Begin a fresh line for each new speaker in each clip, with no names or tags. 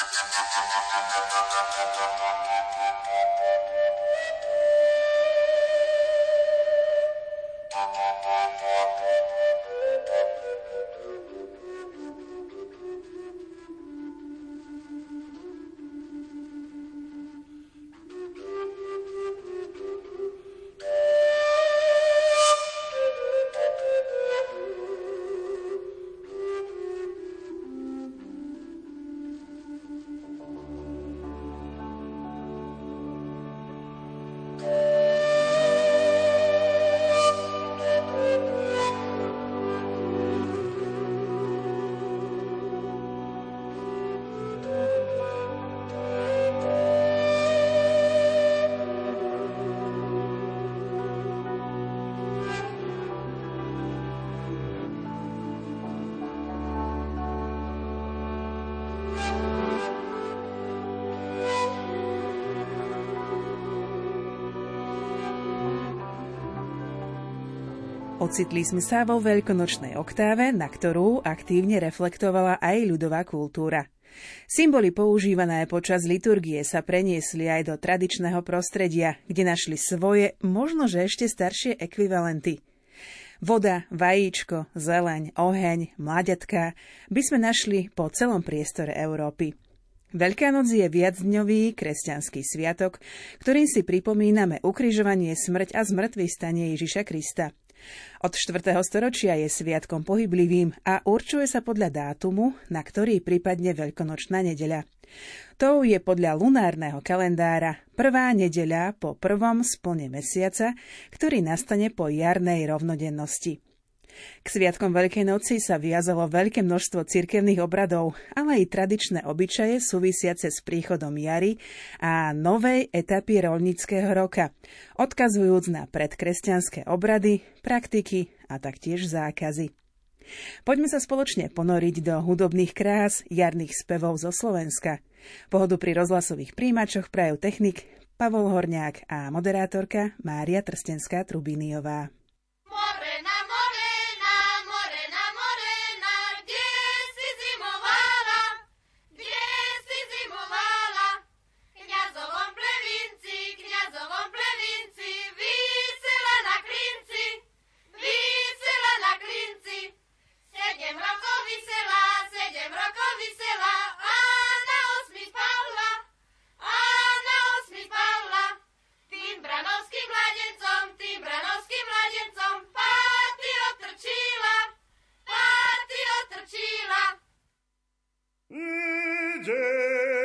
Thank you. Ocitli sme sa vo veľkonočnej oktáve, na ktorú aktívne reflektovala aj ľudová kultúra. Symboly používané počas liturgie sa preniesli aj do tradičného prostredia, kde našli svoje, možno že ešte staršie ekvivalenty. Voda, vajíčko, zeleň, oheň, mláďatka by sme našli po celom priestore Európy. Veľká noc je viacdňový kresťanský sviatok, ktorým si pripomíname ukrižovanie, smrť a zmrtvý stanie Ježiša Krista. Od 4. storočia je sviatkom pohyblivým a určuje sa podľa dátumu, na ktorý prípadne Veľkonočná nedeľa. To je podľa lunárneho kalendára prvá nedeľa po prvom splne mesiaca, ktorý nastane po jarnej rovnodennosti. K sviatkom Veľkej noci sa viazalo veľké množstvo cirkevných obradov, ale aj tradičné obyčaje súvisiace s príchodom jary a novej etapy rolnického roka, odkazujúc na predkresťanské obrady, praktiky a taktiež zákazy. Poďme sa spoločne ponoriť do hudobných krás jarných spevov zo Slovenska. Pohodu pri rozhlasových príjimačoch prajú technik Pavol Horniak a moderátorka Mária Trstenská-Trubíniová. Ide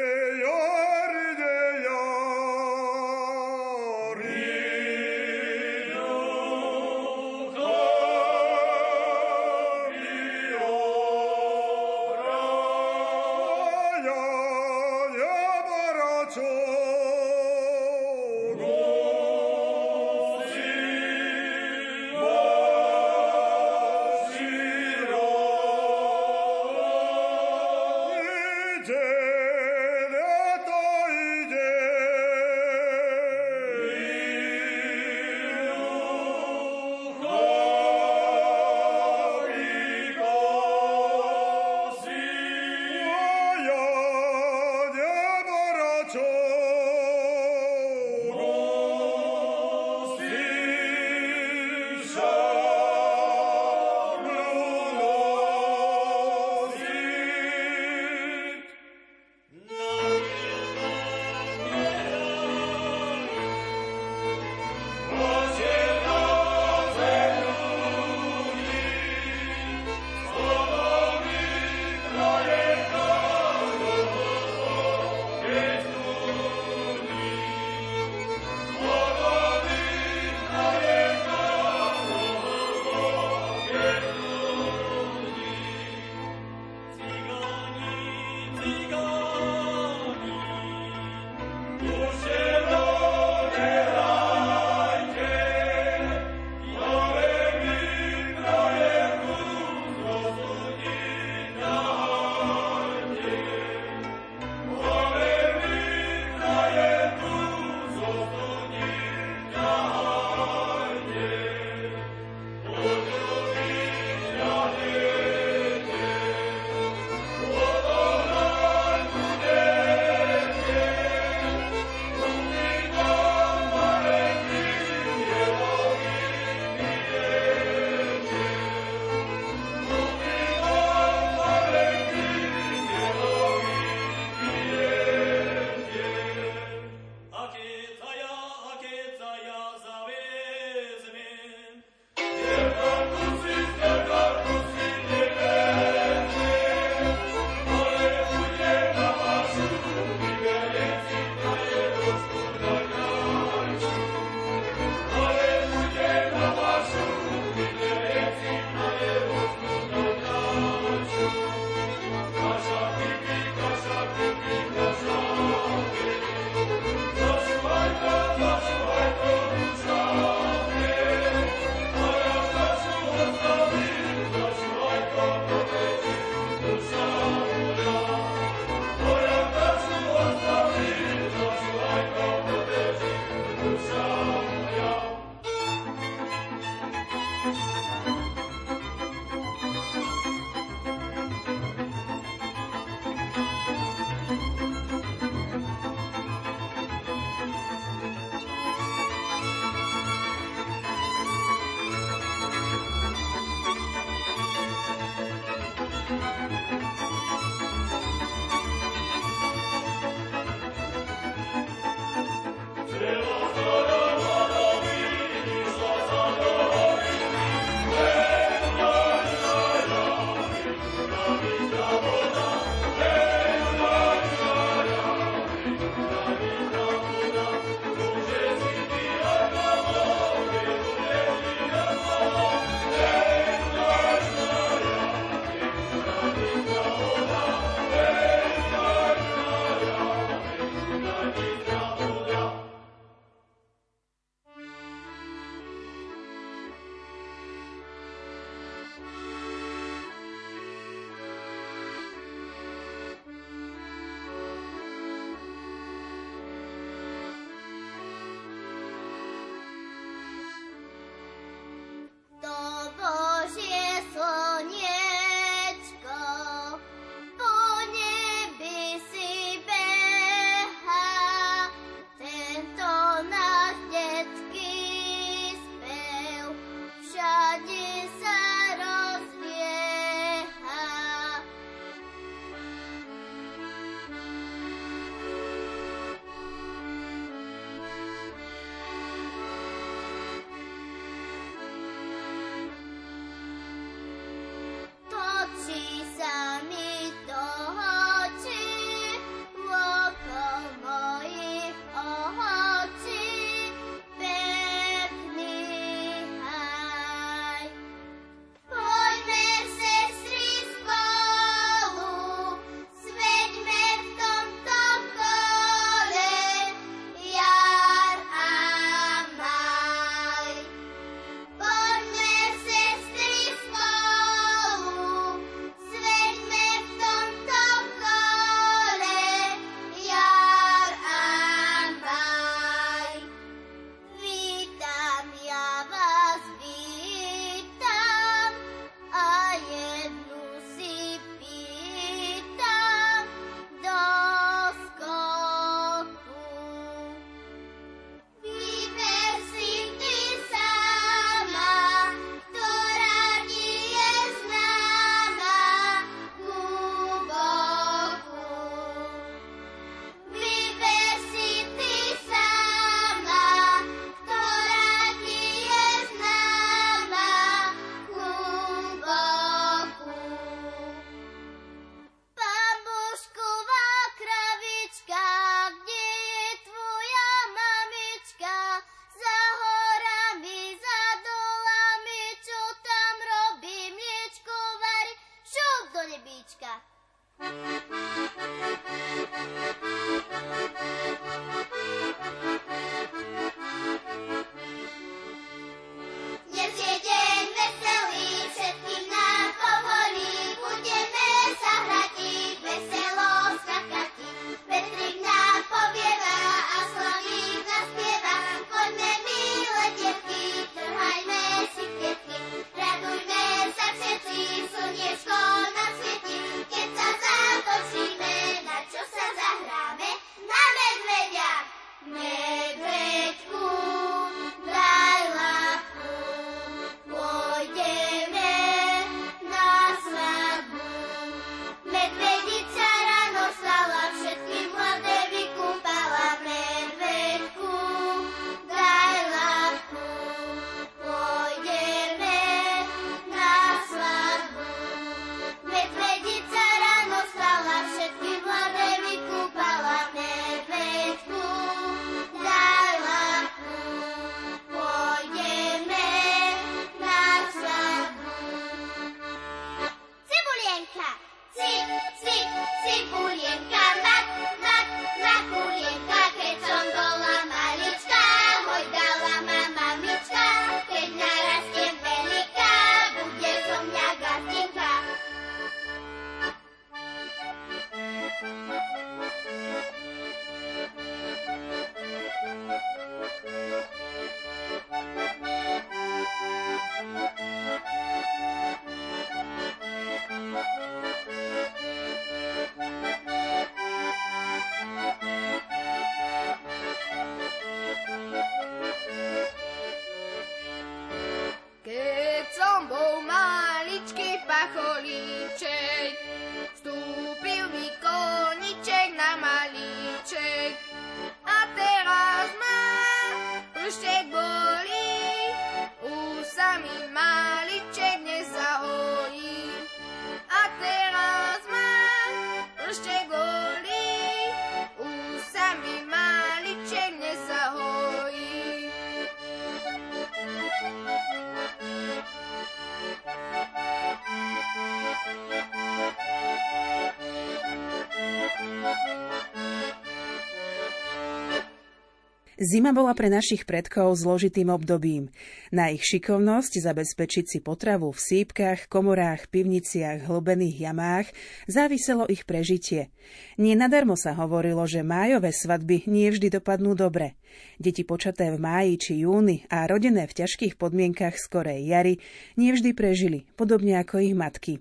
Zima bola pre našich predkov zložitým obdobím. Na ich šikovnosť zabezpečiť si potravu v sípkach, komorách, pivniciach, hlbených jamách záviselo ich prežitie. Nie nadarmo sa hovorilo, že májové svadby nie vždy dopadnú dobre. Deti počaté v máji či júni a rodené v ťažkých podmienkach skorej jary nie vždy prežili, podobne ako ich matky.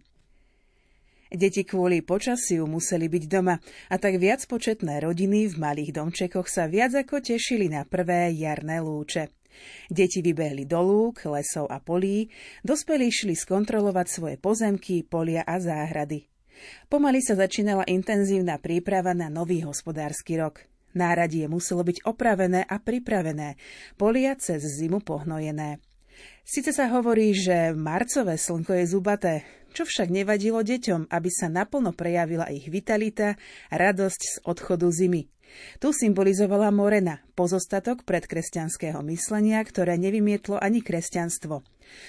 Deti kvôli počasiu museli byť doma a tak viac početné rodiny v malých domčekoch sa viac ako tešili na prvé jarné lúče. Deti vybehli do lúk, lesov a polí, dospelí šli skontrolovať svoje pozemky, polia a záhrady. Pomaly sa začínala intenzívna príprava na nový hospodársky rok. Náradie muselo byť opravené a pripravené, polia cez zimu pohnojené. Sice sa hovorí, že marcové slnko je zubaté, čo však nevadilo deťom, aby sa naplno prejavila ich vitalita a radosť z odchodu zimy. Tu symbolizovala Morena, pozostatok predkresťanského myslenia, ktoré nevymietlo ani kresťanstvo.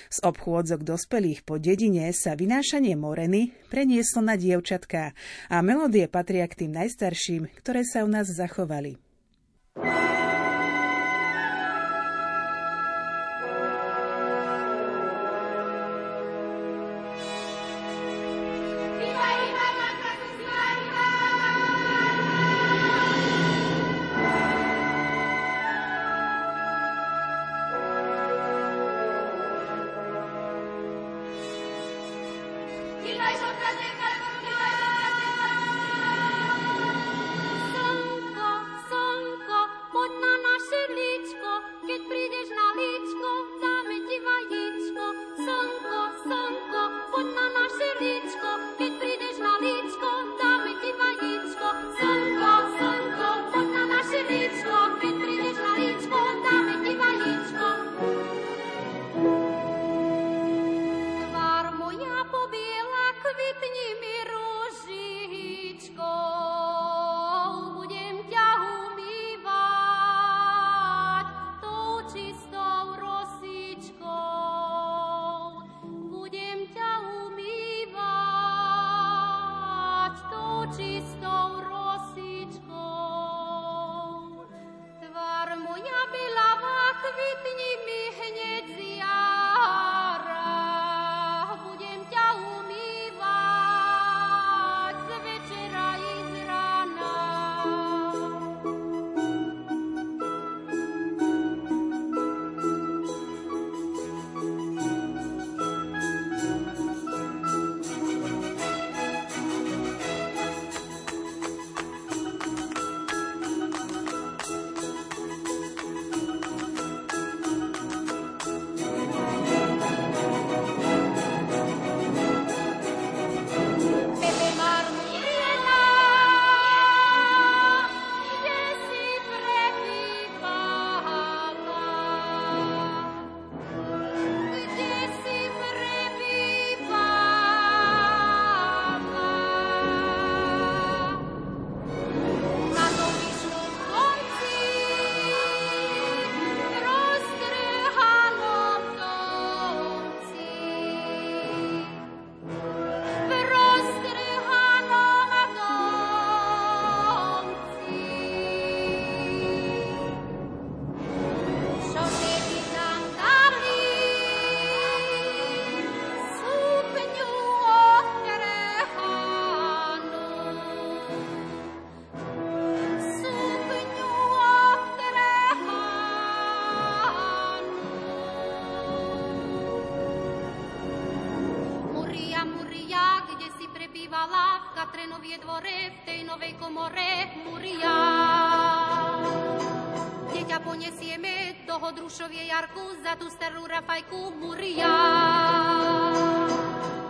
Z obchôdzok dospelých po dedine sa vynášanie Moreny prenieslo na dievčatká a melódie patria k tým najstarším, ktoré sa u nás zachovali.
Jarku za tú starú Rafajku Muria.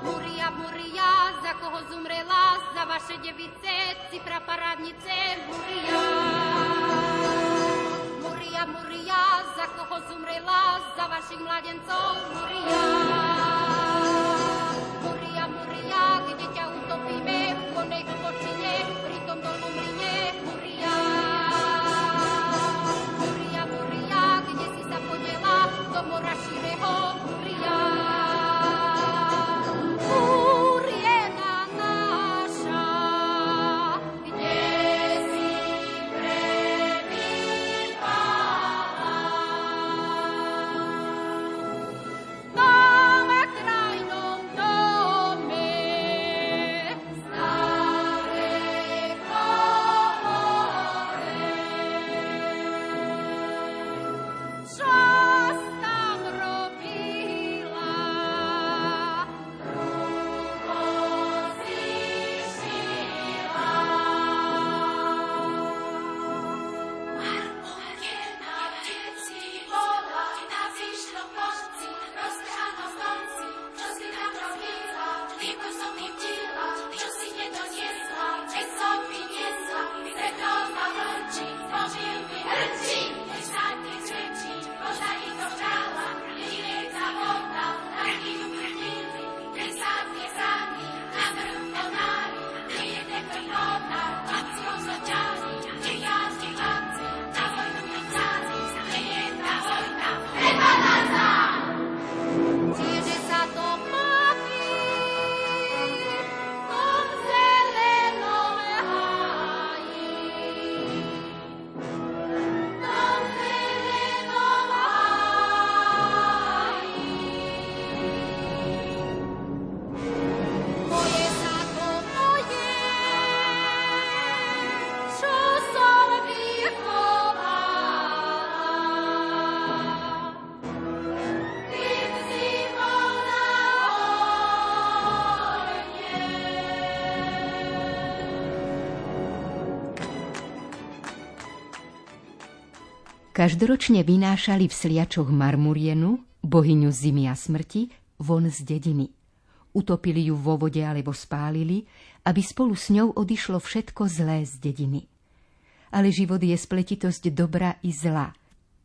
Muria, Muria, za koho zumrela, za vaše device, Cipra parádnice, Muria. Muria, Muria, za koho zumrela, za vašich mladencov, Muria.
Každoročne vynášali v sliačoch marmurienu, bohyňu zimy a smrti, von z dediny. Utopili ju vo vode alebo spálili, aby spolu s ňou odišlo všetko zlé z dediny. Ale život je spletitosť dobra i zla.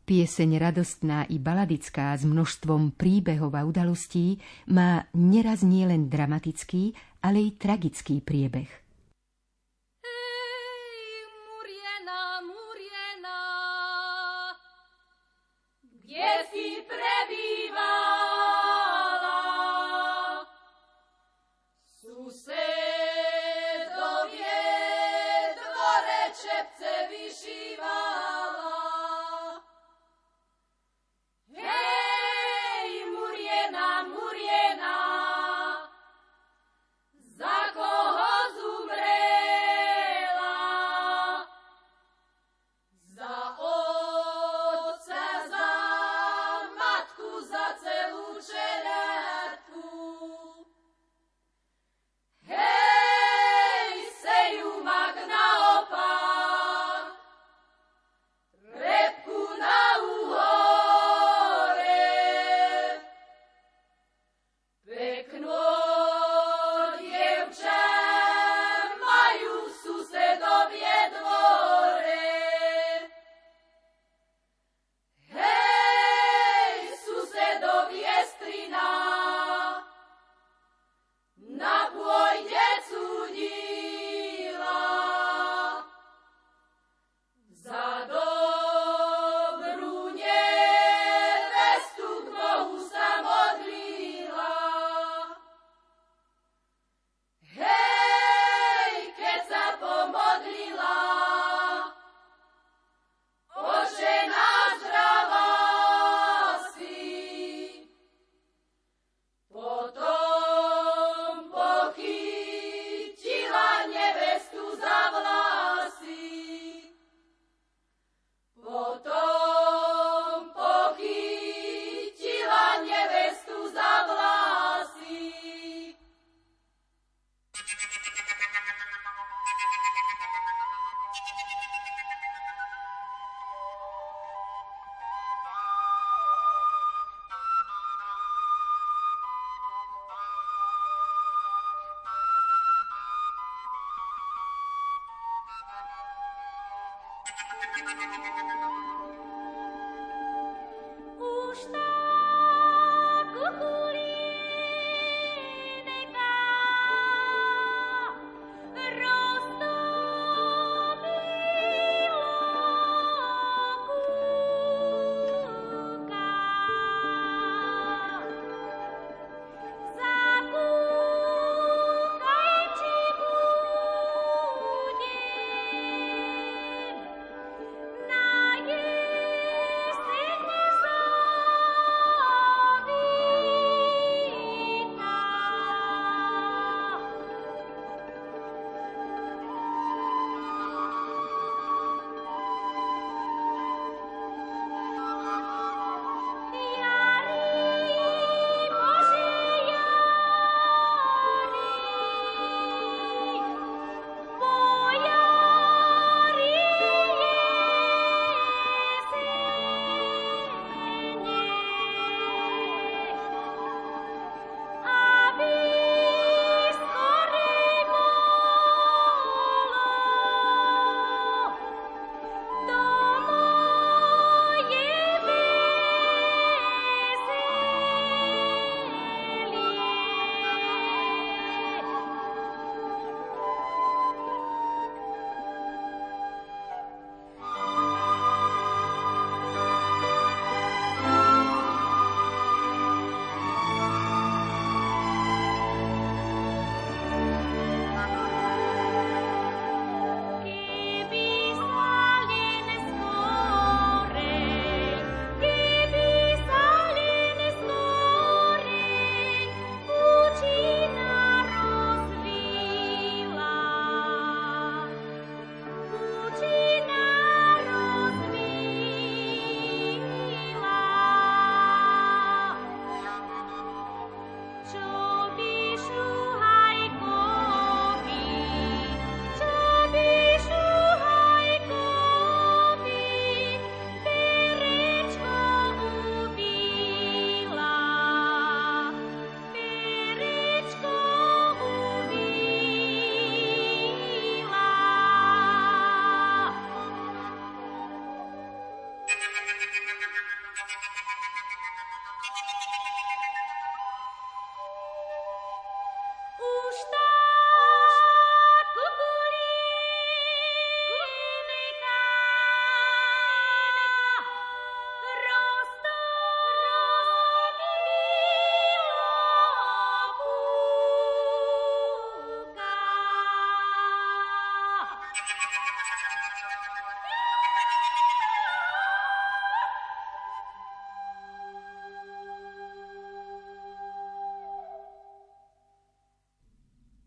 Pieseň radostná i baladická s množstvom príbehov a udalostí má neraz nielen dramatický, ale i tragický priebeh.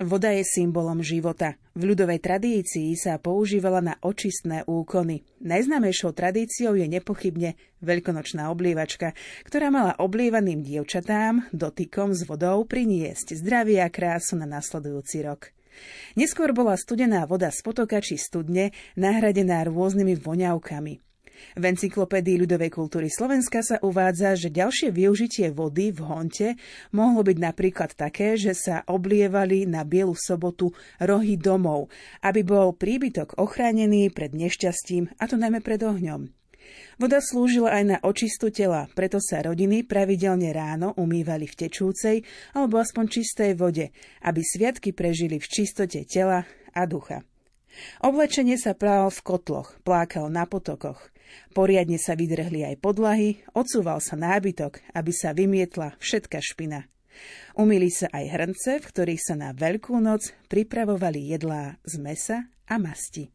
Voda je symbolom života. V ľudovej tradícii sa používala na očistné úkony. Najznámejšou tradíciou je nepochybne veľkonočná oblievačka, ktorá mala oblievaným dievčatám dotykom s vodou priniesť zdravie a krásu na nasledujúci rok. Neskôr bola studená voda z potoka či studne nahradená rôznymi voňavkami. V encyklopédii ľudovej kultúry Slovenska sa uvádza, že ďalšie využitie vody v honte mohlo byť napríklad také, že sa oblievali na Bielu sobotu rohy domov, aby bol príbytok ochránený pred nešťastím, a to najmä pred ohňom. Voda slúžila aj na očistu tela, preto sa rodiny pravidelne ráno umývali v tečúcej alebo aspoň čistej vode, aby sviatky prežili v čistote tela a ducha. Oblečenie sa prál v kotloch, plákal na potokoch. Poriadne sa vydrhli aj podlahy, odsúval sa nábytok, aby sa vymietla všetka špina. Umýli sa aj hrnce, v ktorých sa na Veľkú noc pripravovali jedlá z mesa a masti.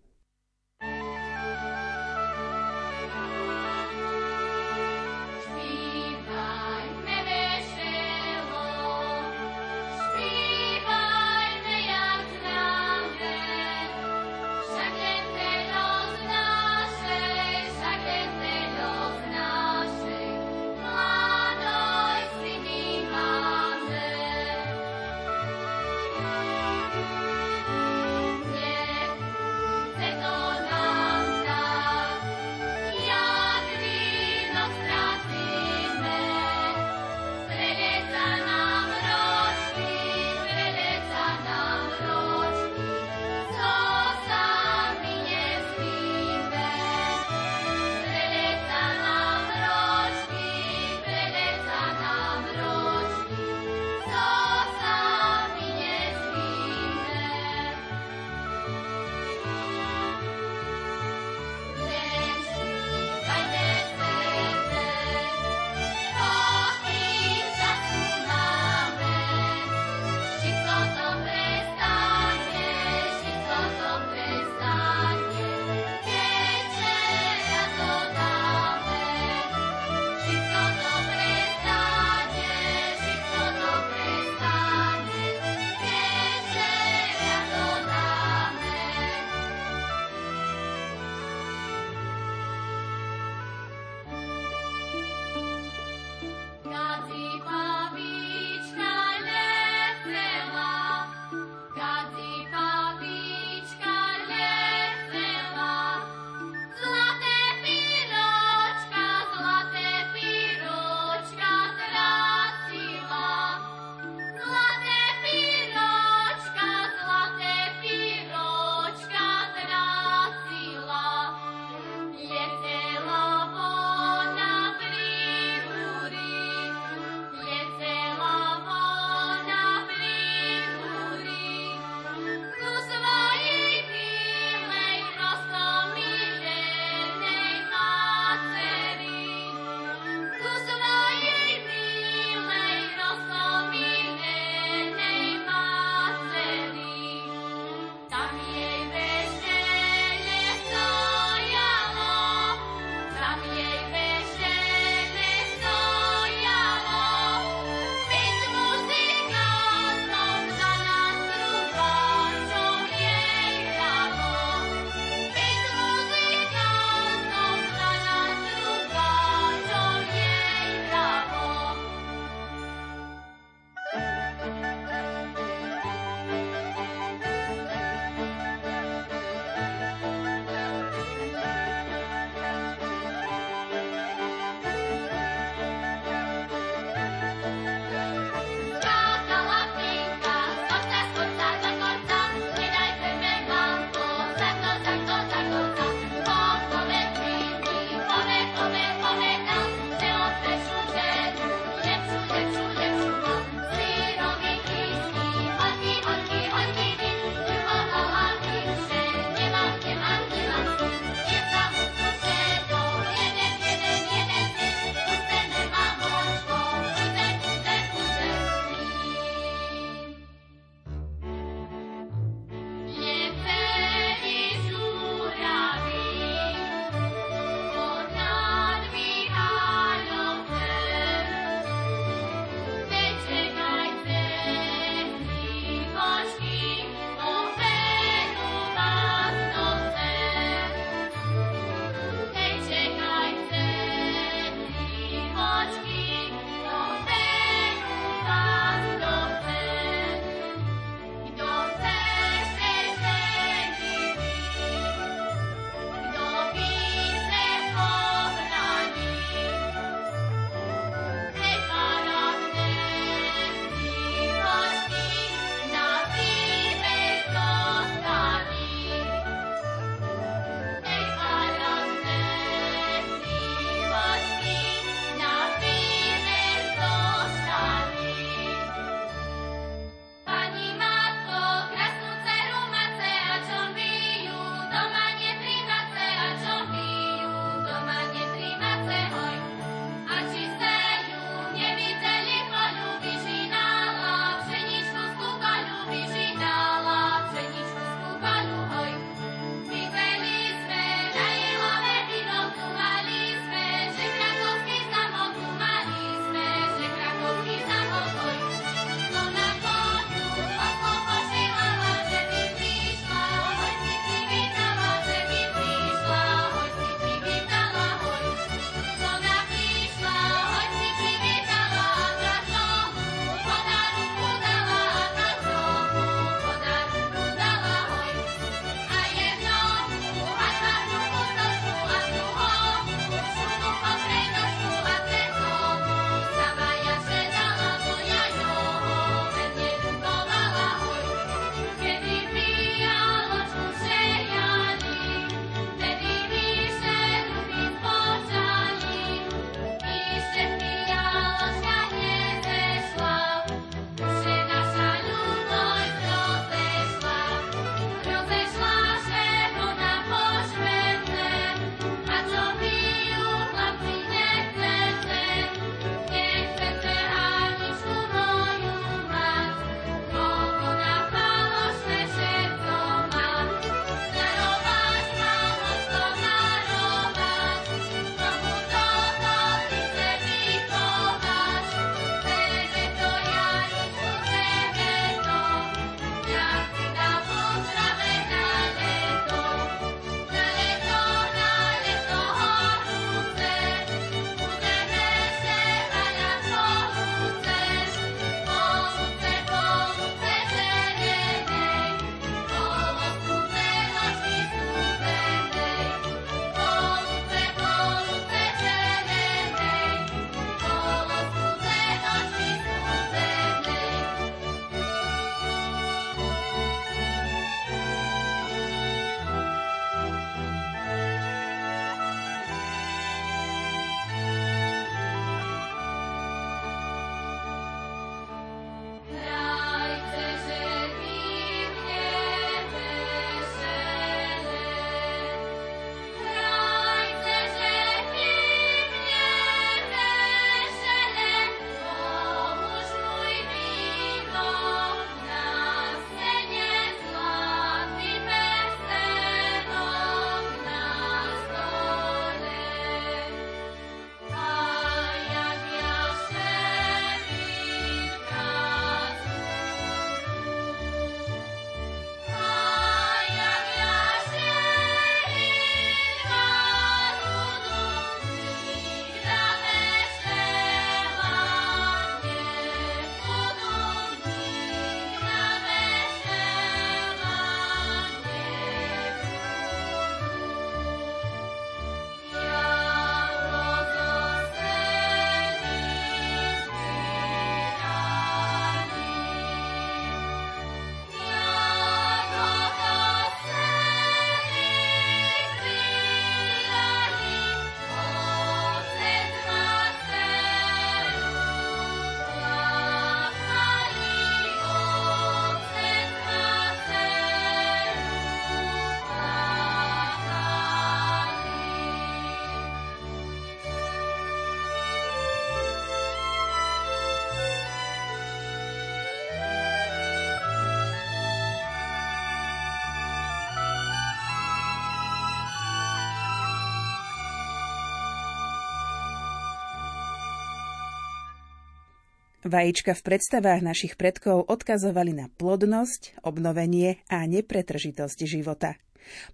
Vajíčka v predstavách našich predkov odkazovali na plodnosť, obnovenie a nepretržitosť života.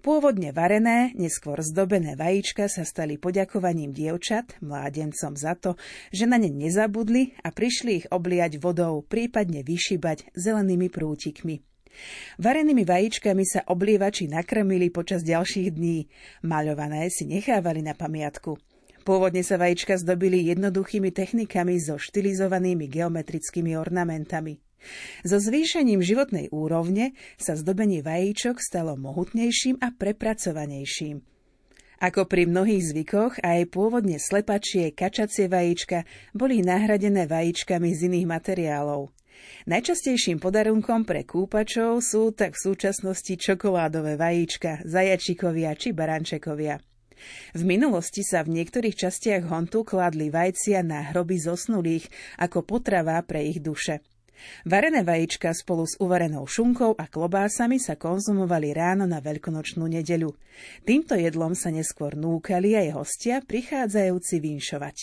Pôvodne varené, neskôr zdobené vajíčka sa stali poďakovaním dievčat, mládencom za to, že na ne nezabudli a prišli ich obliať vodou, prípadne vyšibať zelenými prútikmi. Varenými vajíčkami sa oblievači nakrmili počas ďalších dní. Maľované si nechávali na pamiatku. Pôvodne sa vajíčka zdobili jednoduchými technikami so štilizovanými geometrickými ornamentami. So zvýšením životnej úrovne sa zdobenie vajíčok stalo mohutnejším a prepracovanejším. Ako pri mnohých zvykoch, aj pôvodne slepačie kačacie vajíčka boli nahradené vajíčkami z iných materiálov. Najčastejším podarunkom pre kúpačov sú tak v súčasnosti čokoládové vajíčka, zajačikovia či barančekovia. V minulosti sa v niektorých častiach hontu kladli vajcia na hroby zosnulých ako potrava pre ich duše. Varené vajíčka spolu s uvarenou šunkou a klobásami sa konzumovali ráno na veľkonočnú nedeľu. Týmto jedlom sa neskôr núkali aj hostia prichádzajúci vinšovať.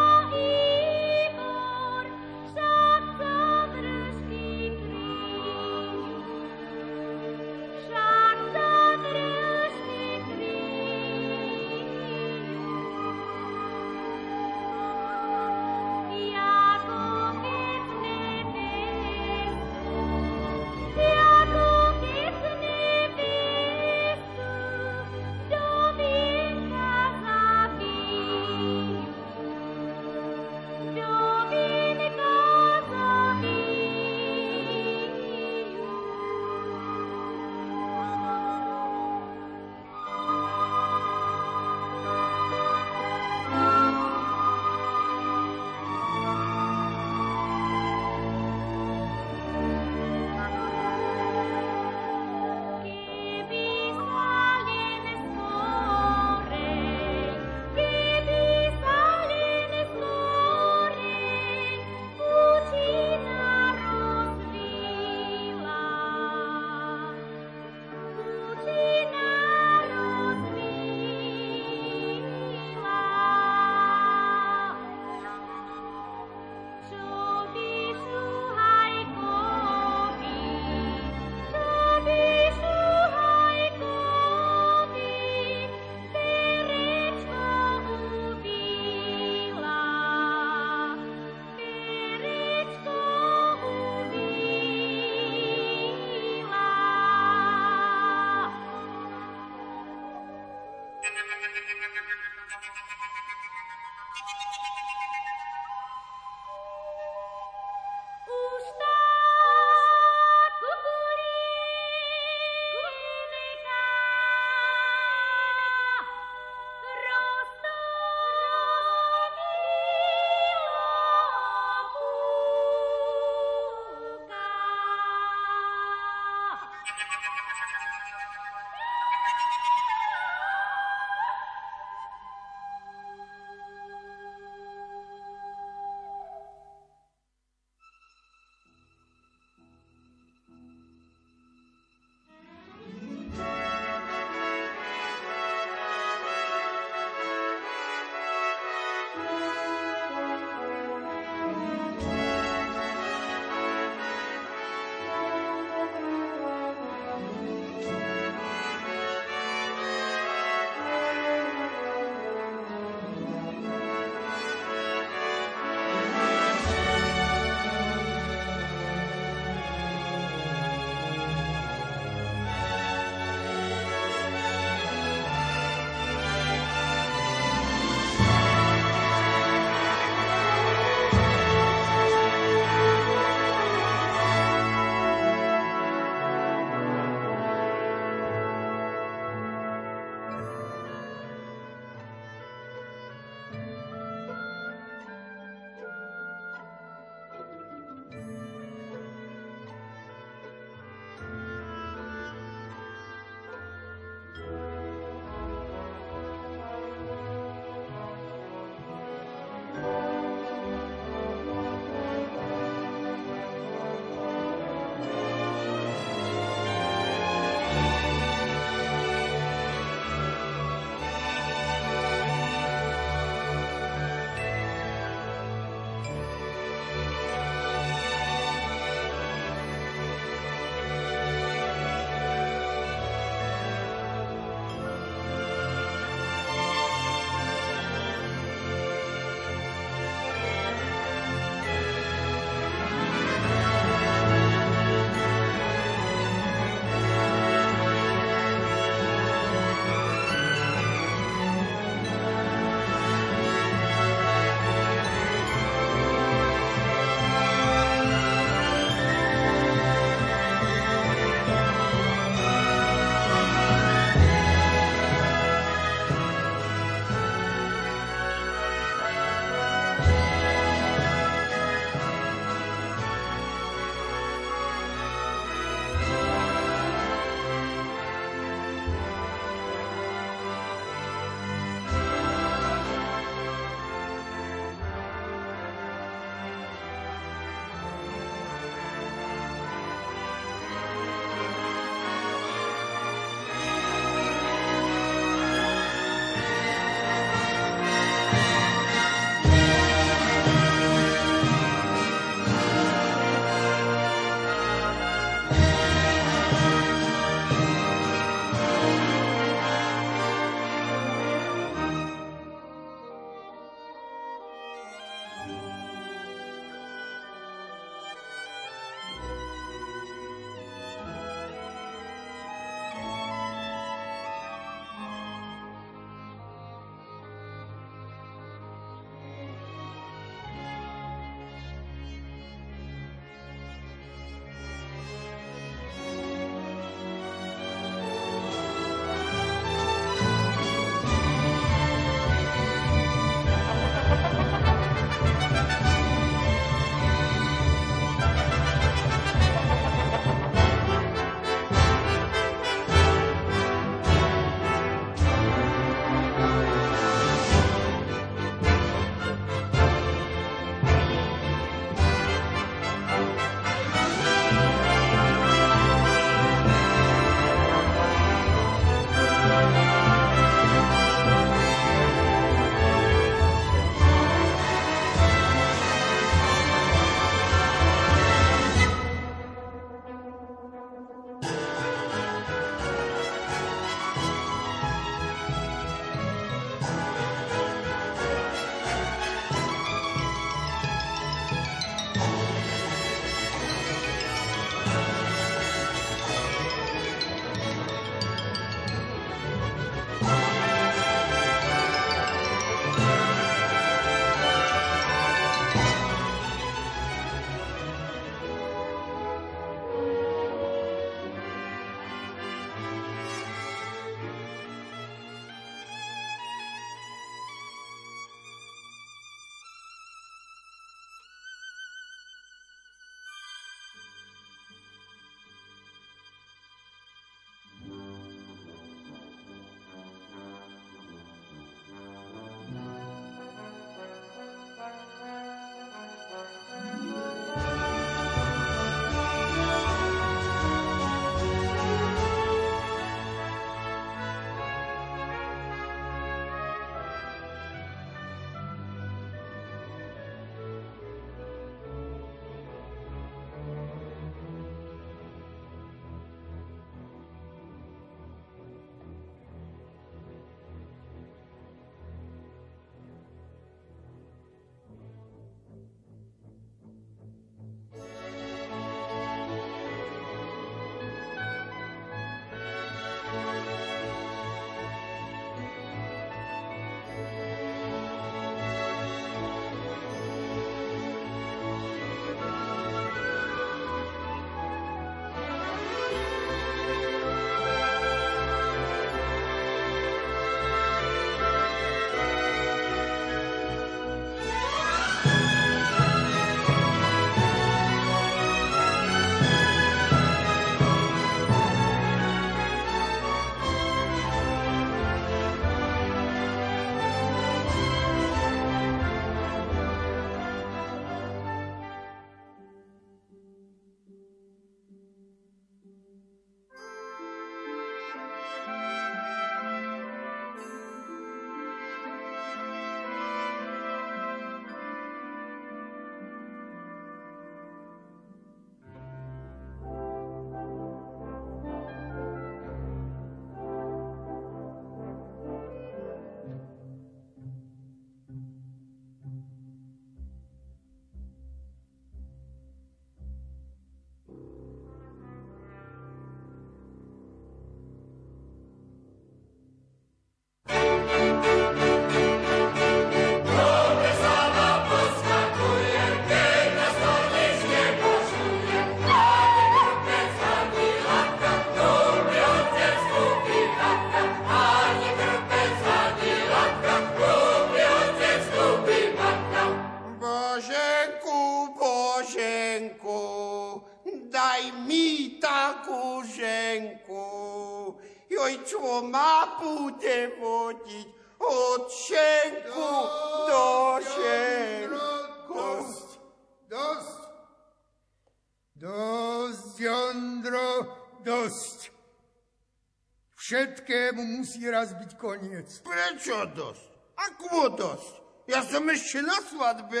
Všetkému musí raz byť koniec.
Prečo dosť? Ako dosť? Ja som ešte na svadbe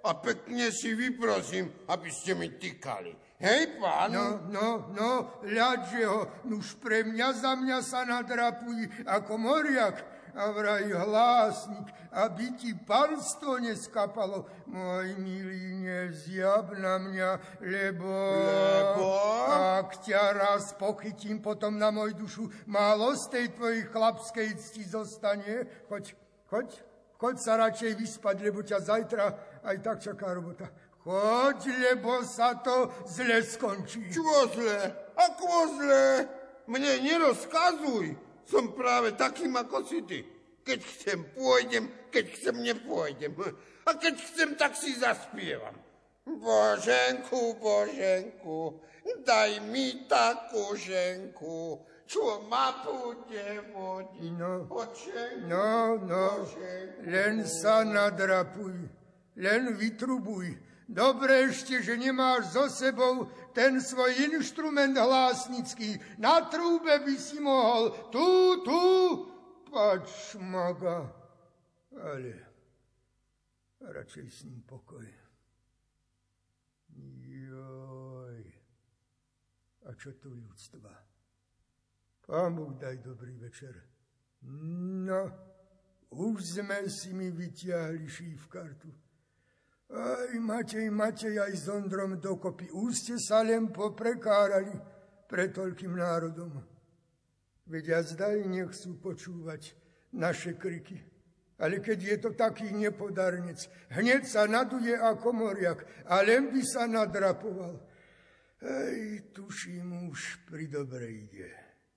a pekne si vyprosím, aby ste mi tykali. Hej, pán?
No, no, no, ľadže ho, nuž pre mňa za mňa sa nadrapuj ako moriak a vraj hlásnik, aby ti palstvo neskapalo. Môj milý, nezjab na mňa, lebo...
Lebo?
Ak ťa raz pochytím potom na môj dušu, málo z tej tvojej chlapskej cti zostane. Choď, choď, choď sa radšej vyspať, lebo ťa zajtra aj tak čaká robota. Choď, lebo sa to zle skončí.
Čo zle? Ako zle? Mne nerozkazuj. Som práve takým ako si ty. Keď chcem, pôjdem, keď chcem, nepôjdem. A keď chcem, tak si zaspievam. Boženku, Boženku, daj mi takú ženku, čo ma bude vodiť.
No.
Očenku,
No, no,
Boženku.
len sa nadrapuj, len vytrubuj. Dobre ešte, že nemáš so sebou ten svoj inštrument hlásnický. Na trúbe by si mohol tu, tu, pač maga. Ale radšej s ním pokoj. Joj, a čo tu ľudstva? Pán Boh daj dobrý večer. No, už sme si mi vyťahli šívkartu. Aj Matej, Matej, aj s Ondrom dokopy. Už ste sa len poprekárali pre toľkým národom. Veď a zdaj nechcú počúvať naše kriky. Ale keď je to taký nepodarnec, hneď sa naduje ako moriak a len by sa nadrapoval. Hej, tuším už pri dobre ide.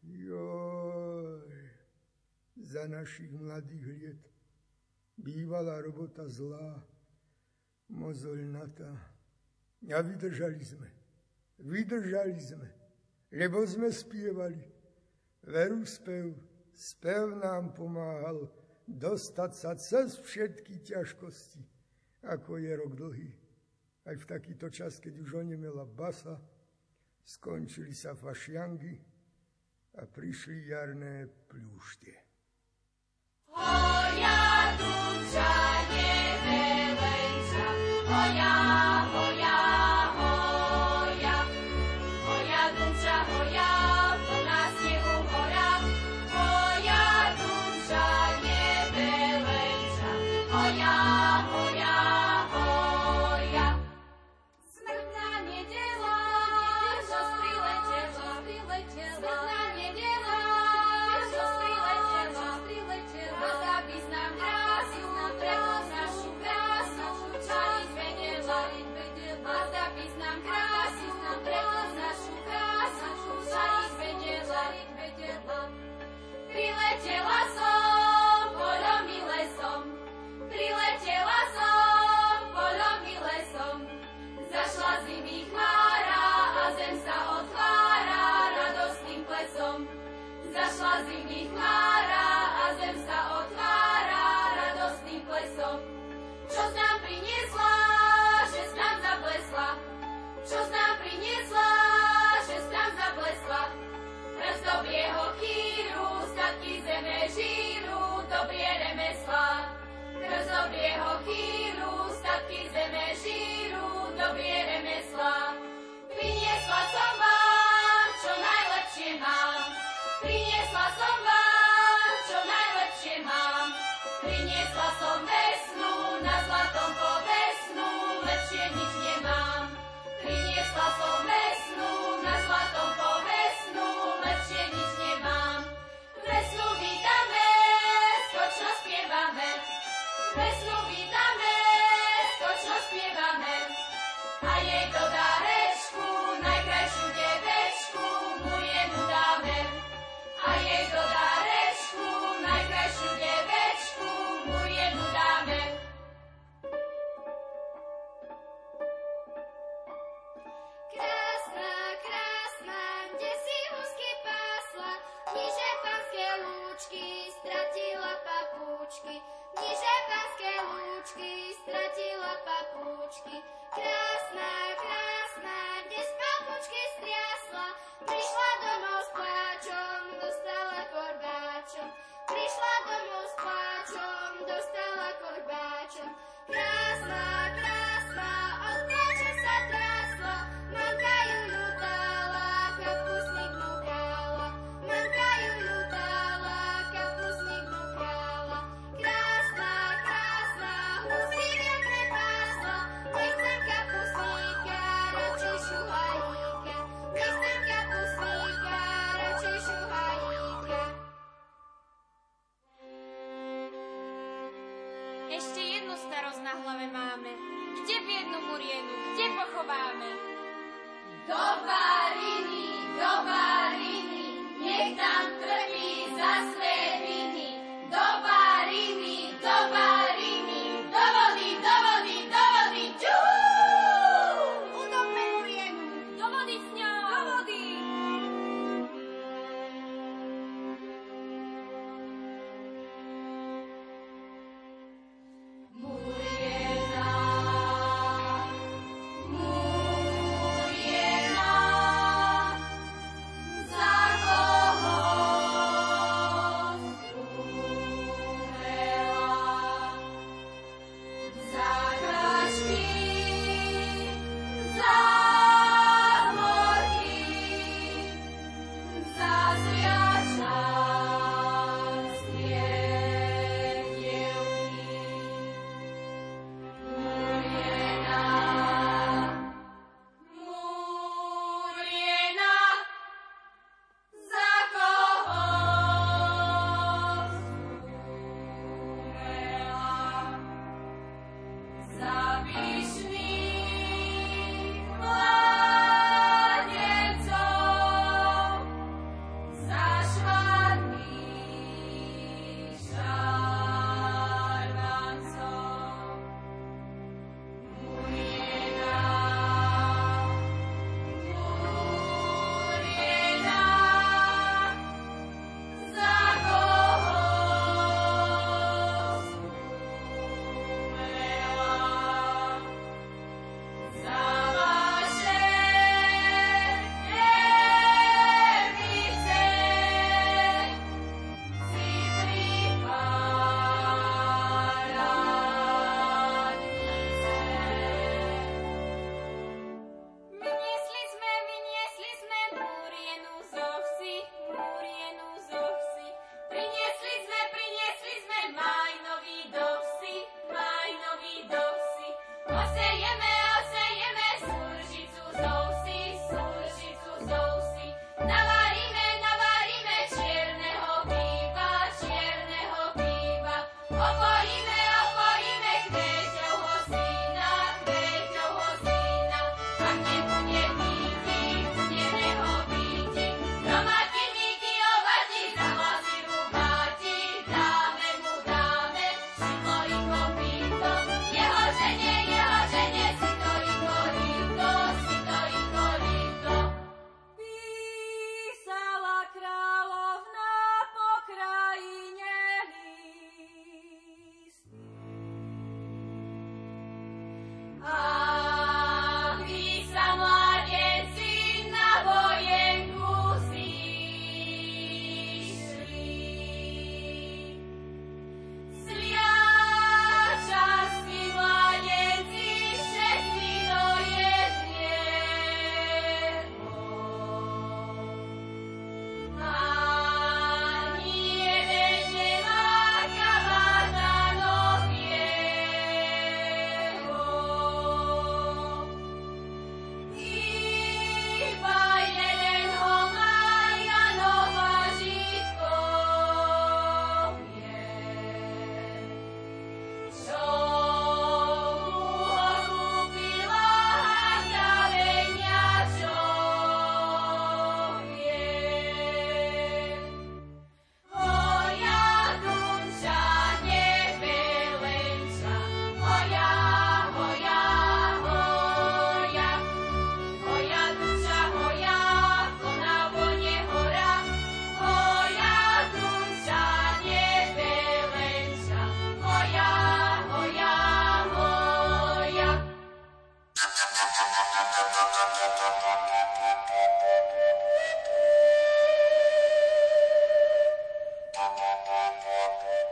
Joj, za našich mladých liet bývala robota zlá, mozolnatá. A vydržali sme. Vydržali sme, lebo sme spievali. Veru spev, spev nám pomáhal dostať sa cez všetky ťažkosti, ako je rok dlhý. Aj v takýto čas, keď už onemela basa, skončili sa fašiangy a prišli jarné plúšte.
Hoja, duša,
Amen. A jej dodáme.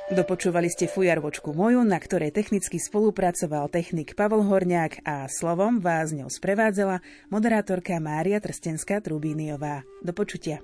Dopočúvali ste fujarvočku moju, na ktorej technicky spolupracoval technik Pavol Horniak a slovom vás ňou sprevádzala moderátorka Mária Trstenská Trubíniová. Do počutia.